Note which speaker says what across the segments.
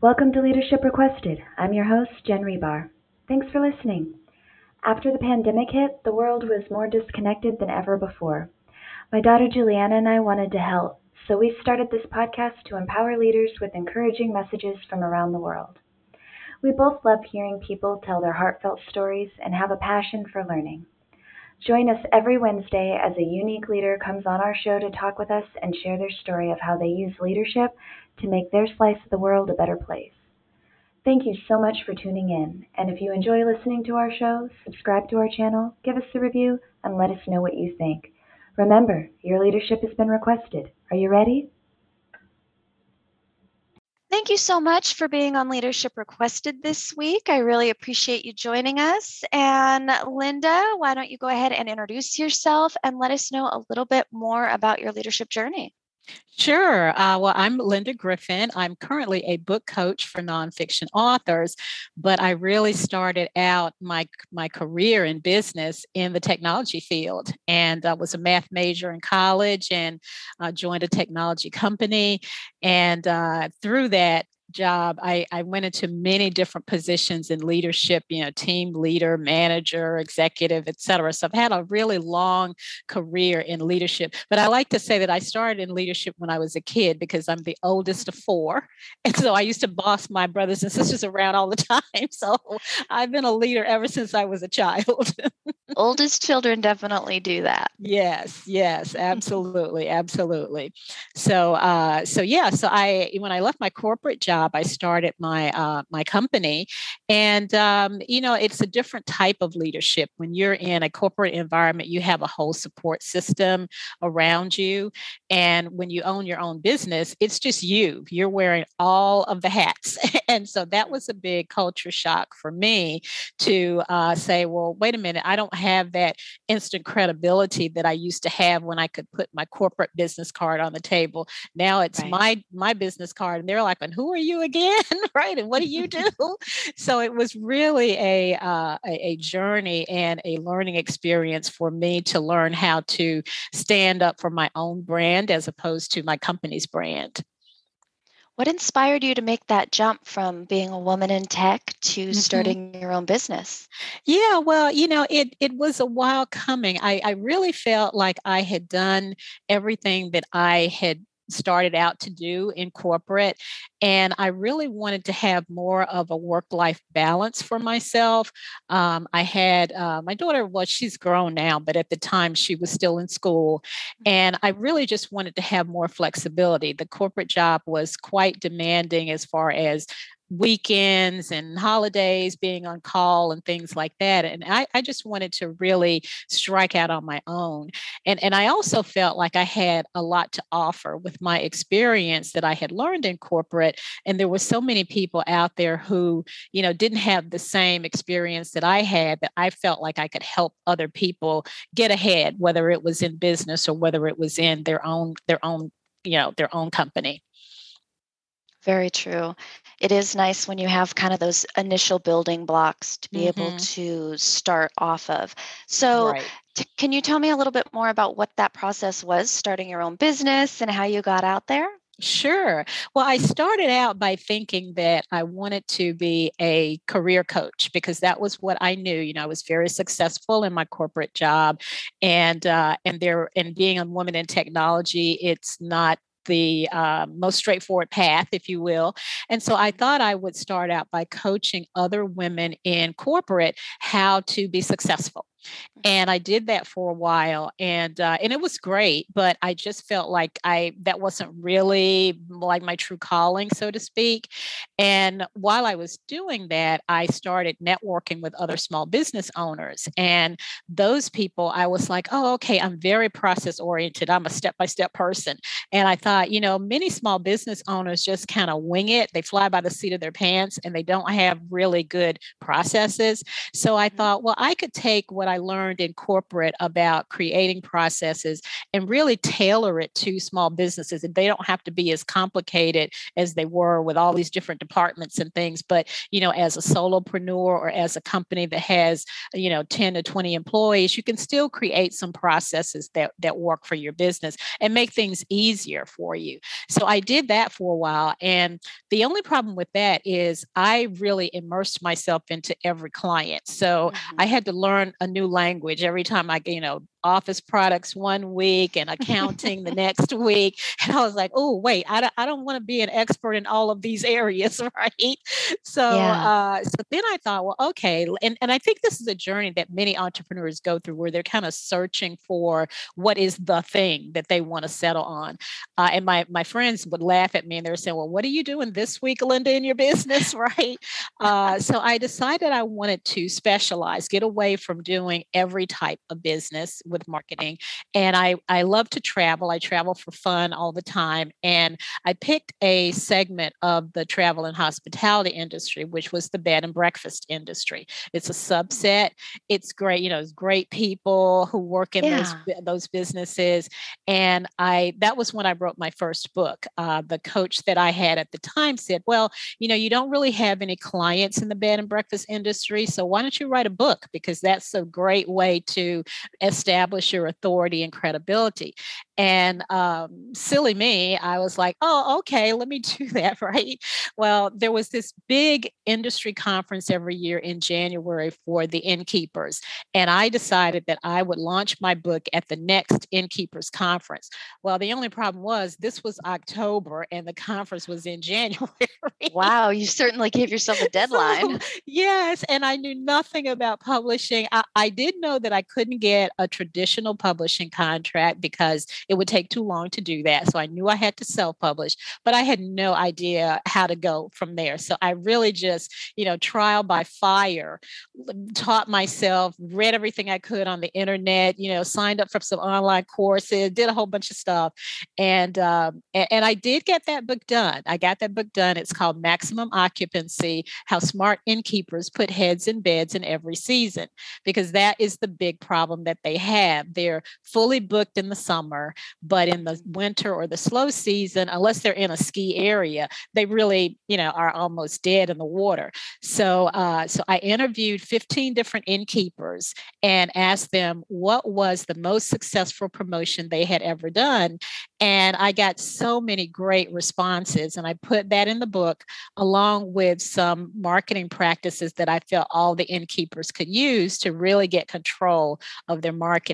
Speaker 1: Welcome to Leadership Requested. I'm your host, Jen Rebar. Thanks for listening. After the pandemic hit, the world was more disconnected than ever before. My daughter Juliana and I wanted to help, so we started this podcast to empower leaders with encouraging messages from around the world. We both love hearing people tell their heartfelt stories and have a passion for learning. Join us every Wednesday as a unique leader comes on our show to talk with us and share their story of how they use leadership to make their slice of the world a better place. Thank you so much for tuning in, and if you enjoy listening to our show, subscribe to our channel, give us a review, and let us know what you think. Remember, your leadership has been requested. Are you ready?
Speaker 2: Thank you so much for being on Leadership Requested this week. I really appreciate you joining us. And Linda, why don't you go ahead and introduce yourself and let us know a little bit more about your leadership journey?
Speaker 3: Sure. Uh, well, I'm Linda Griffin. I'm currently a book coach for nonfiction authors, but I really started out my my career in business in the technology field, and I was a math major in college, and uh, joined a technology company, and uh, through that job, I, I went into many different positions in leadership, you know, team leader, manager, executive, et cetera. So I've had a really long career in leadership. But I like to say that I started in leadership when I was a kid because I'm the oldest of four. And so I used to boss my brothers and sisters around all the time. So I've been a leader ever since I was a child.
Speaker 2: oldest children definitely do that.
Speaker 3: Yes, yes, absolutely, absolutely. So uh so yeah, so I when I left my corporate job I started my uh, my company, and um, you know it's a different type of leadership. When you're in a corporate environment, you have a whole support system around you, and when you own your own business, it's just you. You're wearing all of the hats, and so that was a big culture shock for me to uh, say, well, wait a minute, I don't have that instant credibility that I used to have when I could put my corporate business card on the table. Now it's right. my my business card, and they're like, "And who are you?" again right and what do you do so it was really a, uh, a, a journey and a learning experience for me to learn how to stand up for my own brand as opposed to my company's brand
Speaker 2: what inspired you to make that jump from being a woman in tech to mm-hmm. starting your own business?
Speaker 3: Yeah, well, you know, it it was a while coming. I, I really felt like I had done everything that I had started out to do in corporate. And I really wanted to have more of a work life balance for myself. Um, I had uh, my daughter, well, she's grown now, but at the time she was still in school. And I really just wanted to have more flexibility. The corporate job was quite demanding as far as weekends and holidays being on call and things like that and I, I just wanted to really strike out on my own and and i also felt like i had a lot to offer with my experience that i had learned in corporate and there were so many people out there who you know didn't have the same experience that i had that i felt like i could help other people get ahead whether it was in business or whether it was in their own their own you know their own company
Speaker 2: very true. It is nice when you have kind of those initial building blocks to be mm-hmm. able to start off of. So, right. t- can you tell me a little bit more about what that process was, starting your own business and how you got out there?
Speaker 3: Sure. Well, I started out by thinking that I wanted to be a career coach because that was what I knew. You know, I was very successful in my corporate job, and uh, and there and being a woman in technology, it's not the uh, most straightforward path, if you will. And so I thought I would start out by coaching other women in corporate how to be successful and I did that for a while, and uh, and it was great. But I just felt like I that wasn't really like my true calling, so to speak. And while I was doing that, I started networking with other small business owners, and those people, I was like, oh, okay, I'm very process oriented. I'm a step by step person, and I thought, you know, many small business owners just kind of wing it. They fly by the seat of their pants, and they don't have really good processes. So I mm-hmm. thought, well, I could take what what I learned in corporate about creating processes and really tailor it to small businesses. And they don't have to be as complicated as they were with all these different departments and things. But, you know, as a solopreneur or as a company that has, you know, 10 to 20 employees, you can still create some processes that, that work for your business and make things easier for you. So I did that for a while. And the only problem with that is I really immersed myself into every client. So mm-hmm. I had to learn a new language every time I, you know, office products one week and accounting the next week. And I was like, oh, wait, I don't, I don't want to be an expert in all of these areas, right? So, yeah. uh, so then I thought, well, okay. And, and I think this is a journey that many entrepreneurs go through where they're kind of searching for what is the thing that they want to settle on. Uh, and my, my friends would laugh at me and they were saying, well, what are you doing this week, Linda, in your business, right? Uh, so I decided I wanted to specialize, get away from doing every type of business with marketing. And I, I love to travel. I travel for fun all the time. And I picked a segment of the travel and hospitality industry, which was the bed and breakfast industry. It's a subset. It's great, you know, it's great people who work in yeah. those, those businesses. And I that was when I wrote my first book. Uh, the coach that I had at the time said, Well, you know, you don't really have any clients in the bed and breakfast industry. So why don't you write a book? Because that's a great way to establish establish your authority and credibility. And um, silly me, I was like, oh, okay, let me do that, right? Well, there was this big industry conference every year in January for the innkeepers. And I decided that I would launch my book at the next innkeepers conference. Well, the only problem was this was October and the conference was in January.
Speaker 2: wow, you certainly gave yourself a deadline.
Speaker 3: So, yes. And I knew nothing about publishing. I, I did know that I couldn't get a traditional publishing contract because it would take too long to do that. So I knew I had to self publish, but I had no idea how to go from there. So I really just, you know, trial by fire, taught myself, read everything I could on the internet, you know, signed up for some online courses, did a whole bunch of stuff. And, um, and, and I did get that book done. I got that book done. It's called Maximum Occupancy How Smart Innkeepers Put Heads in Beds in Every Season, because that is the big problem that they have. They're fully booked in the summer. But in the winter or the slow season, unless they're in a ski area, they really, you know, are almost dead in the water. So, uh, so I interviewed 15 different innkeepers and asked them what was the most successful promotion they had ever done. And I got so many great responses. And I put that in the book along with some marketing practices that I felt all the innkeepers could use to really get control of their marketing.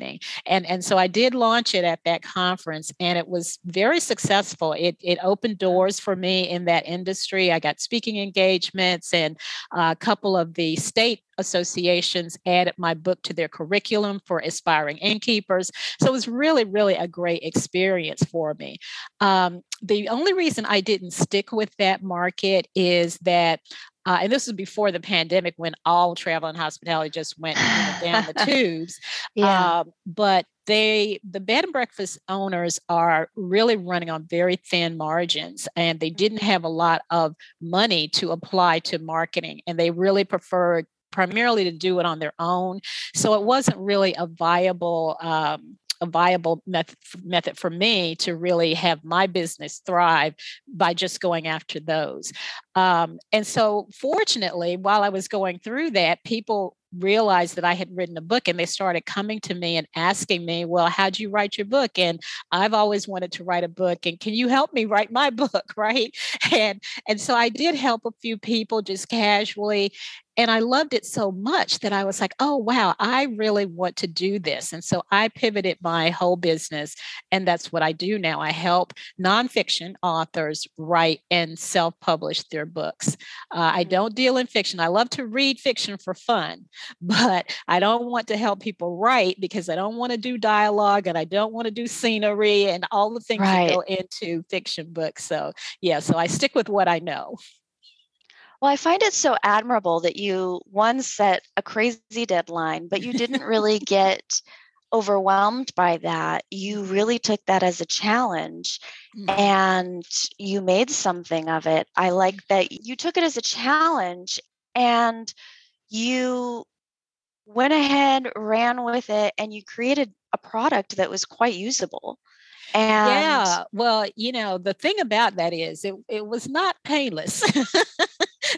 Speaker 3: And, and so I did launch it at that conference and it was very successful. It, it opened doors for me in that industry. I got speaking engagements and a couple of the state associations added my book to their curriculum for aspiring innkeepers. So it was really, really a great experience for me. Um, the only reason I didn't stick with that market is that uh, and this was before the pandemic when all travel and hospitality just went you know, down the tubes. Yeah. Uh, but they, the bed and breakfast owners are really running on very thin margins and they didn't have a lot of money to apply to marketing and they really preferred primarily to do it on their own. So it wasn't really a viable um, a viable method, method for me to really have my business thrive by just going after those. Um, and so, fortunately, while I was going through that, people realized that I had written a book and they started coming to me and asking me, Well, how'd you write your book? And I've always wanted to write a book. And can you help me write my book? Right. And and so I did help a few people just casually and I loved it so much that I was like, oh, wow, I really want to do this. And so I pivoted my whole business. And that's what I do now. I help nonfiction authors write and self publish their books. Uh, I mm-hmm. don't deal in fiction. I love to read fiction for fun, but I don't want to help people write because I don't want to do dialogue and I don't want to do scenery and all the things right. that go into fiction books. So, yeah, so I stick with what I know.
Speaker 2: Well, I find it so admirable that you one set a crazy deadline, but you didn't really get overwhelmed by that. You really took that as a challenge mm-hmm. and you made something of it. I like that you took it as a challenge and you went ahead, ran with it, and you created a product that was quite usable. And
Speaker 3: yeah, well, you know, the thing about that is it, it was not painless.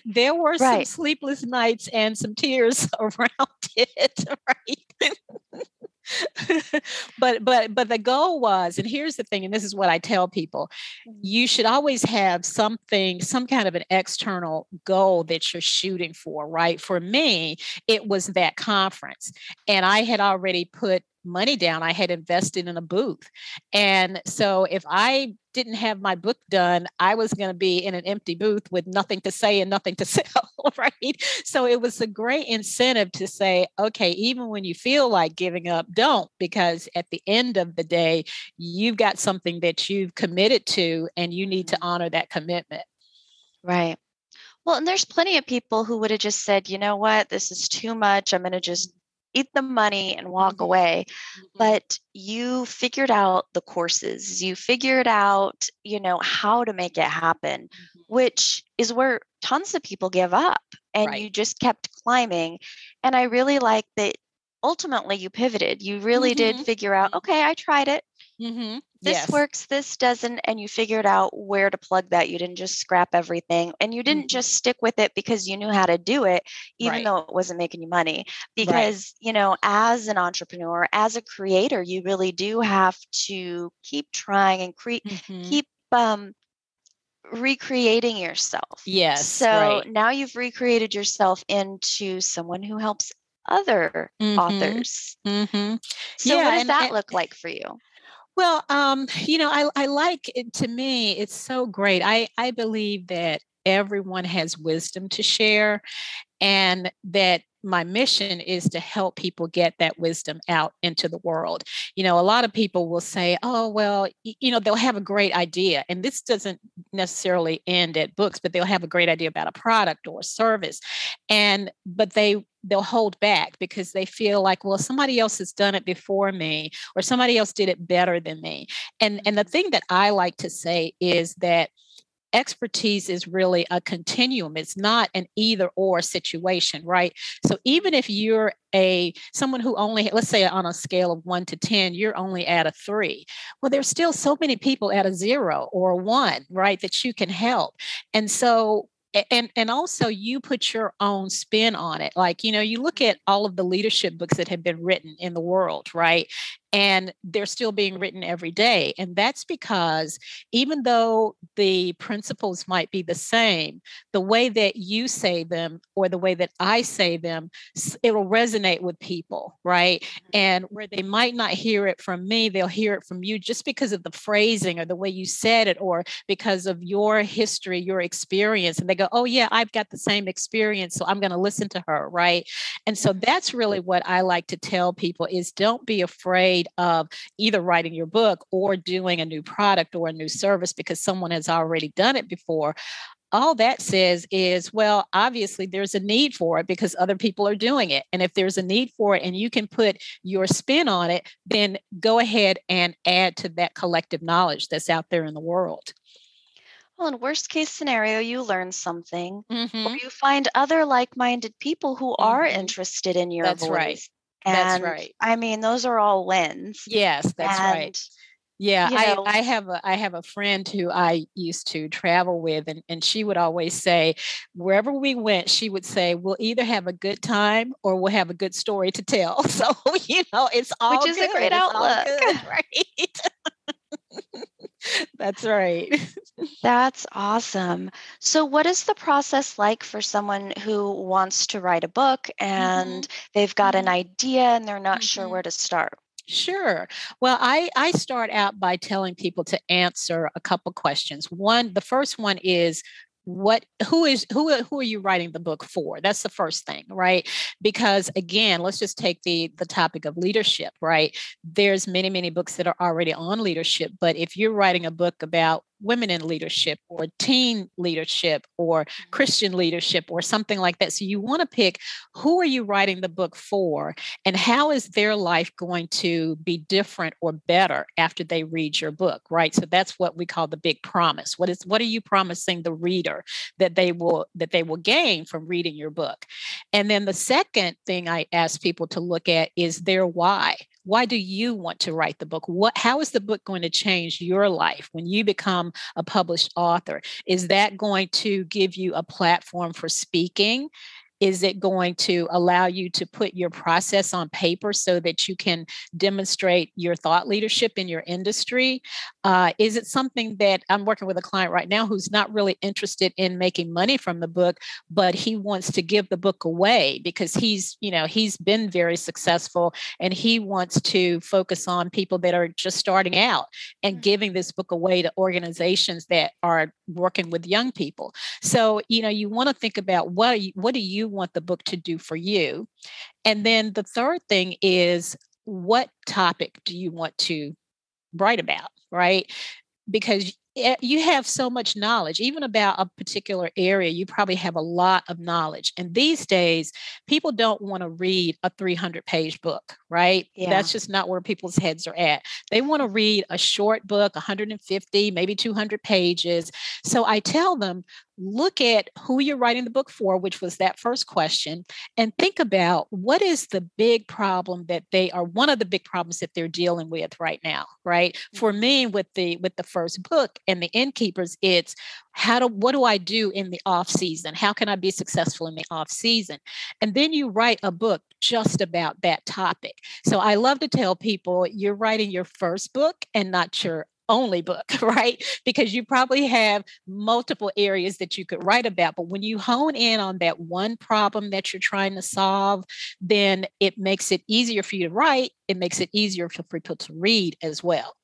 Speaker 3: there were right. some sleepless nights and some tears around it, right? but but but the goal was and here's the thing and this is what i tell people mm-hmm. you should always have something some kind of an external goal that you're shooting for right for me it was that conference and i had already put money down. I had invested in a booth. And so if I didn't have my book done, I was going to be in an empty booth with nothing to say and nothing to sell, right? So it was a great incentive to say, okay, even when you feel like giving up, don't, because at the end of the day, you've got something that you've committed to and you need to mm-hmm. honor that commitment.
Speaker 2: Right. Well, and there's plenty of people who would have just said, you know what, this is too much. I'm going to just eat the money and walk mm-hmm. away mm-hmm. but you figured out the courses you figured out you know how to make it happen mm-hmm. which is where tons of people give up and right. you just kept climbing and i really like that ultimately you pivoted you really mm-hmm. did figure out okay i tried it Mm-hmm. This yes. works, this doesn't, and you figured out where to plug that. You didn't just scrap everything and you didn't mm-hmm. just stick with it because you knew how to do it, even right. though it wasn't making you money. Because, right. you know, as an entrepreneur, as a creator, you really do have to keep trying and cre- mm-hmm. keep um, recreating yourself.
Speaker 3: Yes.
Speaker 2: So right. now you've recreated yourself into someone who helps other mm-hmm. authors. Mm-hmm. So, yeah, what does and, that and, look like for you?
Speaker 3: Well, um, you know, I, I like it to me, it's so great. I, I believe that everyone has wisdom to share and that my mission is to help people get that wisdom out into the world. You know, a lot of people will say, oh, well, you know, they'll have a great idea. And this doesn't necessarily end at books, but they'll have a great idea about a product or a service. And, but they, they'll hold back because they feel like well somebody else has done it before me or somebody else did it better than me. And and the mm-hmm. thing that i like to say is that expertise is really a continuum. It's not an either or situation right? So even if you're a someone who only let's say on a scale of 1 to 10 you're only at a 3 well there's still so many people at a 0 or a 1 right that you can help. And so and and also you put your own spin on it like you know you look at all of the leadership books that have been written in the world right and they're still being written every day. And that's because even though the principles might be the same, the way that you say them or the way that I say them, it'll resonate with people, right? Mm-hmm. And where they might not hear it from me, they'll hear it from you just because of the phrasing or the way you said it or because of your history, your experience. And they go, oh, yeah, I've got the same experience. So I'm going to listen to her, right? And so that's really what I like to tell people is don't be afraid of either writing your book or doing a new product or a new service because someone has already done it before all that says is, well, obviously there's a need for it because other people are doing it. And if there's a need for it and you can put your spin on it, then go ahead and add to that collective knowledge that's out there in the world.
Speaker 2: Well, in worst case scenario, you learn something, mm-hmm. or you find other like minded people who mm-hmm. are interested in your
Speaker 3: That's
Speaker 2: voice.
Speaker 3: Right. That's right.
Speaker 2: I mean, those are all wins.
Speaker 3: Yes, that's and, right. Yeah, I, know, I have a I have a friend who I used to travel with, and, and she would always say, wherever we went, she would say, We'll either have a good time or we'll have a good story to tell. So, you know, it's all
Speaker 2: which is
Speaker 3: good.
Speaker 2: a great
Speaker 3: it's
Speaker 2: outlook.
Speaker 3: Good, right. That's right.
Speaker 2: That's awesome. So, what is the process like for someone who wants to write a book and mm-hmm. they've got mm-hmm. an idea and they're not mm-hmm. sure where to start?
Speaker 3: Sure. Well, I, I start out by telling people to answer a couple questions. One, the first one is what who is who uh, who are you writing the book for? That's the first thing right? Because again let's just take the the topic of leadership right? There's many many books that are already on leadership but if you're writing a book about women in leadership or teen leadership or mm-hmm. Christian leadership or something like that. So you want to pick who are you writing the book for and how is their life going to be different or better after they read your book, right? So that's what we call the big promise. What is what are you promising the reader that they will that they will gain from reading your book? And then the second thing I ask people to look at is their why why do you want to write the book? What how is the book going to change your life when you become a published author? Is that going to give you a platform for speaking is it going to allow you to put your process on paper so that you can demonstrate your thought leadership in your industry? Uh, is it something that I'm working with a client right now who's not really interested in making money from the book, but he wants to give the book away because he's, you know, he's been very successful and he wants to focus on people that are just starting out and mm-hmm. giving this book away to organizations that are working with young people. So, you know, you want to think about what you, what do you want the book to do for you? And then the third thing is what topic do you want to write about, right? Because Eh, you have so much knowledge even about a particular area you probably have a lot of knowledge and these days people don't want to read a 300 page book right yeah. that's just not where people's heads are at they want to read a short book 150 maybe 200 pages so i tell them look at who you're writing the book for which was that first question and think about what is the big problem that they are one of the big problems that they're dealing with right now right? For mm-hmm. me with the with the first book and the innkeepers it's how do what do i do in the off season? How can i be successful in the off season? And then you write a book just about that topic. So i love to tell people you're writing your first book and not your only book, right? Because you probably have multiple areas that you could write about. But when you hone in on that one problem that you're trying to solve, then it makes it easier for you to write. It makes it easier for people to read as well.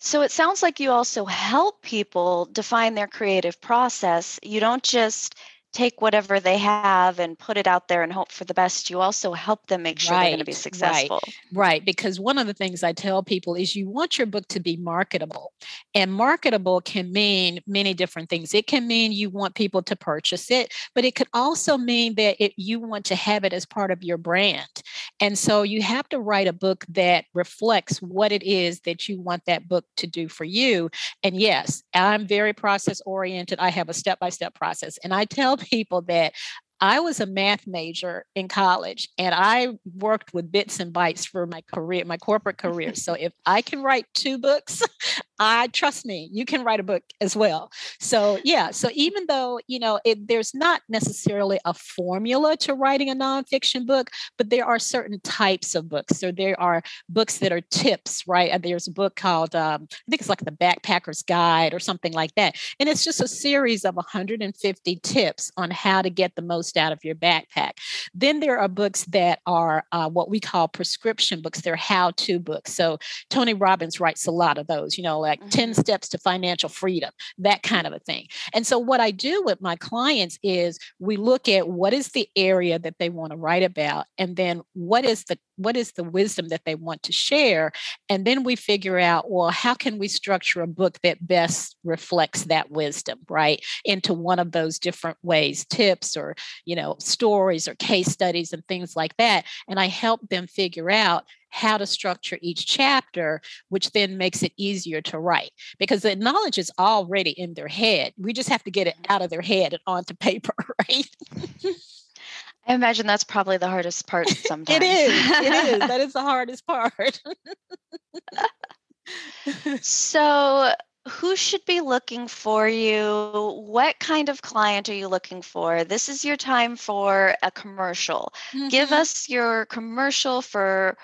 Speaker 2: So it sounds like you also help people define their creative process. You don't just take whatever they have and put it out there and hope for the best. You also help them make sure right, they're going to be successful
Speaker 3: right, right because one of the things i tell people is you want your book to be marketable and marketable can mean many different things. It can mean you want people to purchase it but it could also mean that it, you want to have it as part of your brand and so you have to write a book that reflects what it is that you want that book to do for you. And yes i'm very process oriented i have a step by step process. And i tell people that I was a math major in college and I worked with bits and bytes for my career, my corporate career. so if I can write two books, I trust me, you can write a book as well. So yeah, so even though, you know, it, there's not necessarily a formula to writing a nonfiction book, but there are certain types of books. So there are books that are tips, right? Uh, there's a book called, um, I think it's like the Backpacker's Guide or something like that. And it's just a series of 150 tips on how to get the most out of your backpack. Then there are books that are uh, what we call prescription books. They're how to books. So Tony Robbins writes a lot of those, you know, like mm-hmm. 10 steps to financial freedom, that kind of a thing. And so what I do with my clients is we look at what is the area that they want to write about and then what is the what is the wisdom that they want to share and then we figure out well how can we structure a book that best reflects that wisdom right into one of those different ways tips or you know, stories or case studies and things like that. And I help them figure out how to structure each chapter, which then makes it easier to write because the knowledge is already in their head. We just have to get it out of their head and onto paper, right?
Speaker 2: I imagine that's probably the hardest part sometimes.
Speaker 3: it is. It is. That is the hardest part.
Speaker 2: so, who should be looking for you? What kind of client are you looking for? This is your time for a commercial. Mm-hmm. Give us your commercial for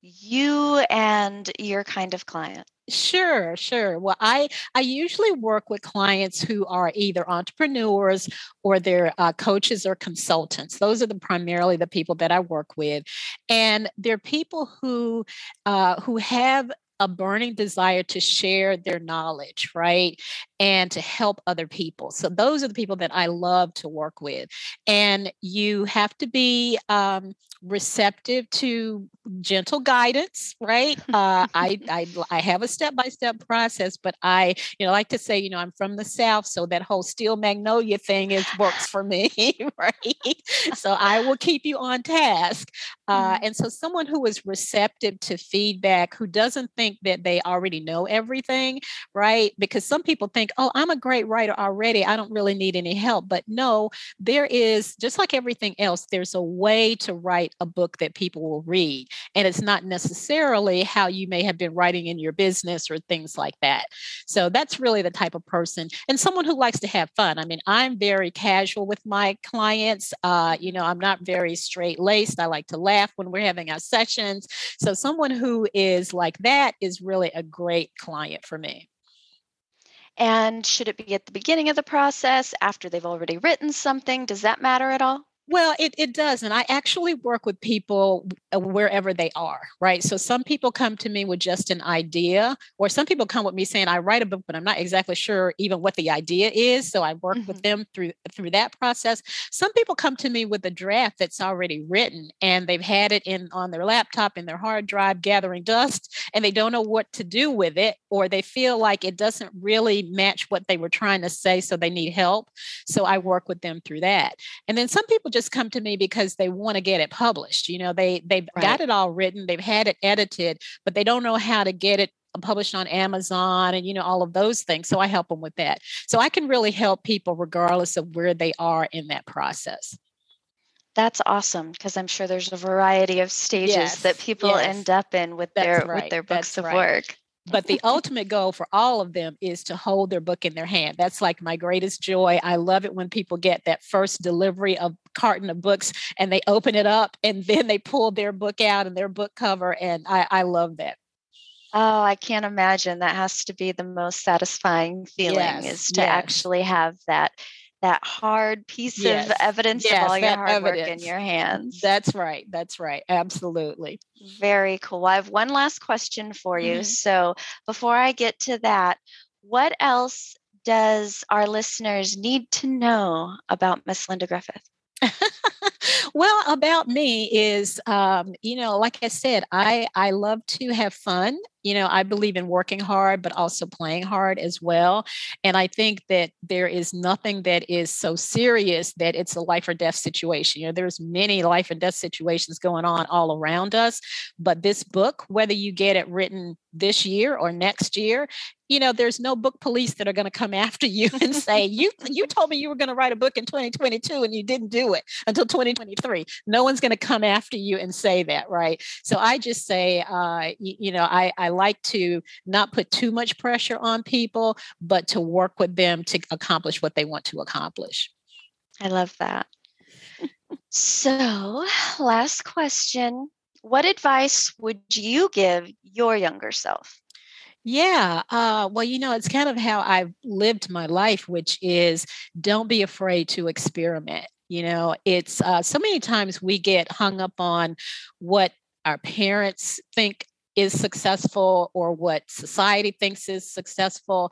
Speaker 2: you and your kind of client.
Speaker 3: Sure, sure. Well, I I usually work with clients who are either entrepreneurs or they're uh, coaches or consultants. Those are the primarily the people that I work with, and they're people who uh, who have a burning desire to share their knowledge, right? And to help other people. So those are the people that I love to work with. And you have to be um, receptive to gentle guidance, right? Uh, I, I I have a step by step process, but I you know like to say you know I'm from the South, so that whole steel magnolia thing is works for me, right? so I will keep you on task, uh, mm-hmm. and so someone who is receptive to feedback, who doesn't think that they already know everything, right? Because some people think, oh, I'm a great writer already, I don't really need any help, but no, there is just like everything else, there's a way to write a book that people will read and it's not necessarily how you may have been writing in your business or things like that. So that's really the type of person and someone who likes to have fun. I mean, I'm very casual with my clients. Uh, you know, I'm not very straight laced. I like to laugh when we're having our sessions. So someone who is like that is really a great client for me.
Speaker 2: And should it be at the beginning of the process, after they've already written something? Does that matter at all?
Speaker 3: Well, it, it does. And I actually work with people uh, wherever they are, right? So some people come to me with just an idea, or some people come with me saying, I write a book, but I'm not exactly sure even what the idea is. So I work mm-hmm. with them through through that process. Some people come to me with a draft that's already written and they've had it in on their laptop in their hard drive gathering dust and they don't know what to do with it, or they feel like it doesn't really match what they were trying to say, so they need help. So I work with them through that. And then some people just come to me because they want to get it published. You know, they they've right. got it all written, they've had it edited, but they don't know how to get it uh, published on Amazon and you know all of those things. So I help them with that. So I can really help people regardless of where they are in that process.
Speaker 2: That's awesome because I'm sure there's a variety of stages yes, that people yes. end up in with That's their right. with their books That's of right. work
Speaker 3: but the ultimate goal for all of them is to hold their book in their hand. That's like my greatest joy. I love it when people get that first delivery of carton of books and they open it up and then they pull their book out and their book cover. And I, I love that.
Speaker 2: Oh, I can't imagine. That has to be the most satisfying feeling yes, is to yes. actually have that that hard piece yes. of evidence yes, of all your hard evidence. work in your hands.
Speaker 3: That's right. That's right. Absolutely.
Speaker 2: Very cool. I have one last question for you. Mm-hmm. So before I get to that, what else does our listeners need to know about Miss Linda Griffith?
Speaker 3: well, about me is, um, you know, like I said, I I love to have fun you know, I believe in working hard, but also playing hard as well. And I think that there is nothing that is so serious that it's a life or death situation. You know, there's many life and death situations going on all around us. But this book, whether you get it written this year or next year, you know, there's no book police that are going to come after you and say, you you told me you were going to write a book in 2022 and you didn't do it until 2023. No one's going to come after you and say that, right? So I just say, uh, you, you know, I, I like to not put too much pressure on people, but to work with them to accomplish what they want to accomplish.
Speaker 2: I love that. so, last question What advice would you give your younger self?
Speaker 3: Yeah. Uh, well, you know, it's kind of how I've lived my life, which is don't be afraid to experiment. You know, it's uh, so many times we get hung up on what our parents think is successful or what society thinks is successful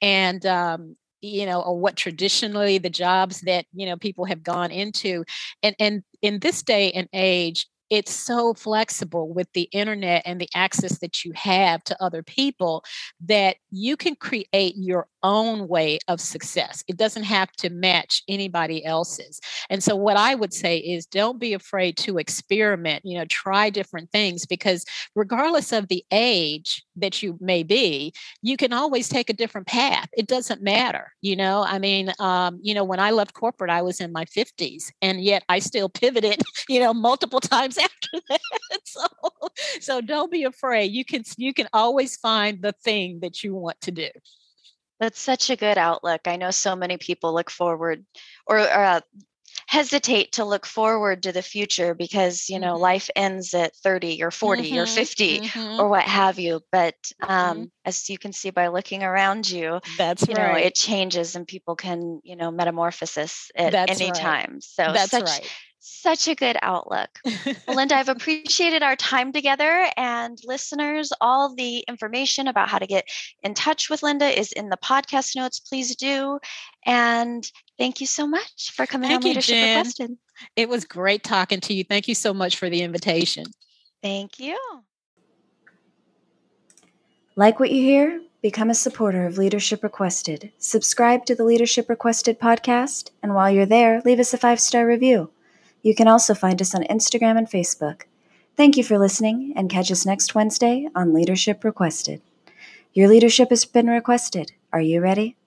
Speaker 3: and um, you know or what traditionally the jobs that you know people have gone into and and in this day and age it's so flexible with the internet and the access that you have to other people that you can create your own way of success. It doesn't have to match anybody else's. And so what I would say is don't be afraid to experiment, you know, try different things because regardless of the age that you may be, you can always take a different path. It doesn't matter, you know. I mean, um, you know, when I left corporate, I was in my 50s and yet I still pivoted, you know, multiple times after that. so so don't be afraid. You can you can always find the thing that you want to do.
Speaker 2: That's such a good outlook. I know so many people look forward or, or uh, hesitate to look forward to the future because you know mm-hmm. life ends at 30 or 40 mm-hmm, or 50 mm-hmm. or what have you but mm-hmm. um, as you can see by looking around you
Speaker 3: that's
Speaker 2: you
Speaker 3: right.
Speaker 2: know it changes and people can you know metamorphosis at that's any right. time so
Speaker 3: that's
Speaker 2: such
Speaker 3: right
Speaker 2: such a good outlook. well, Linda, I've appreciated our time together. And listeners, all the information about how to get in touch with Linda is in the podcast notes. Please do. And thank you so much for coming thank on you, Leadership Jen. Requested.
Speaker 3: It was great talking to you. Thank you so much for the invitation.
Speaker 2: Thank you.
Speaker 1: Like what you hear? Become a supporter of Leadership Requested. Subscribe to the Leadership Requested podcast, and while you're there, leave us a five star review. You can also find us on Instagram and Facebook. Thank you for listening, and catch us next Wednesday on Leadership Requested. Your leadership has been requested. Are you ready?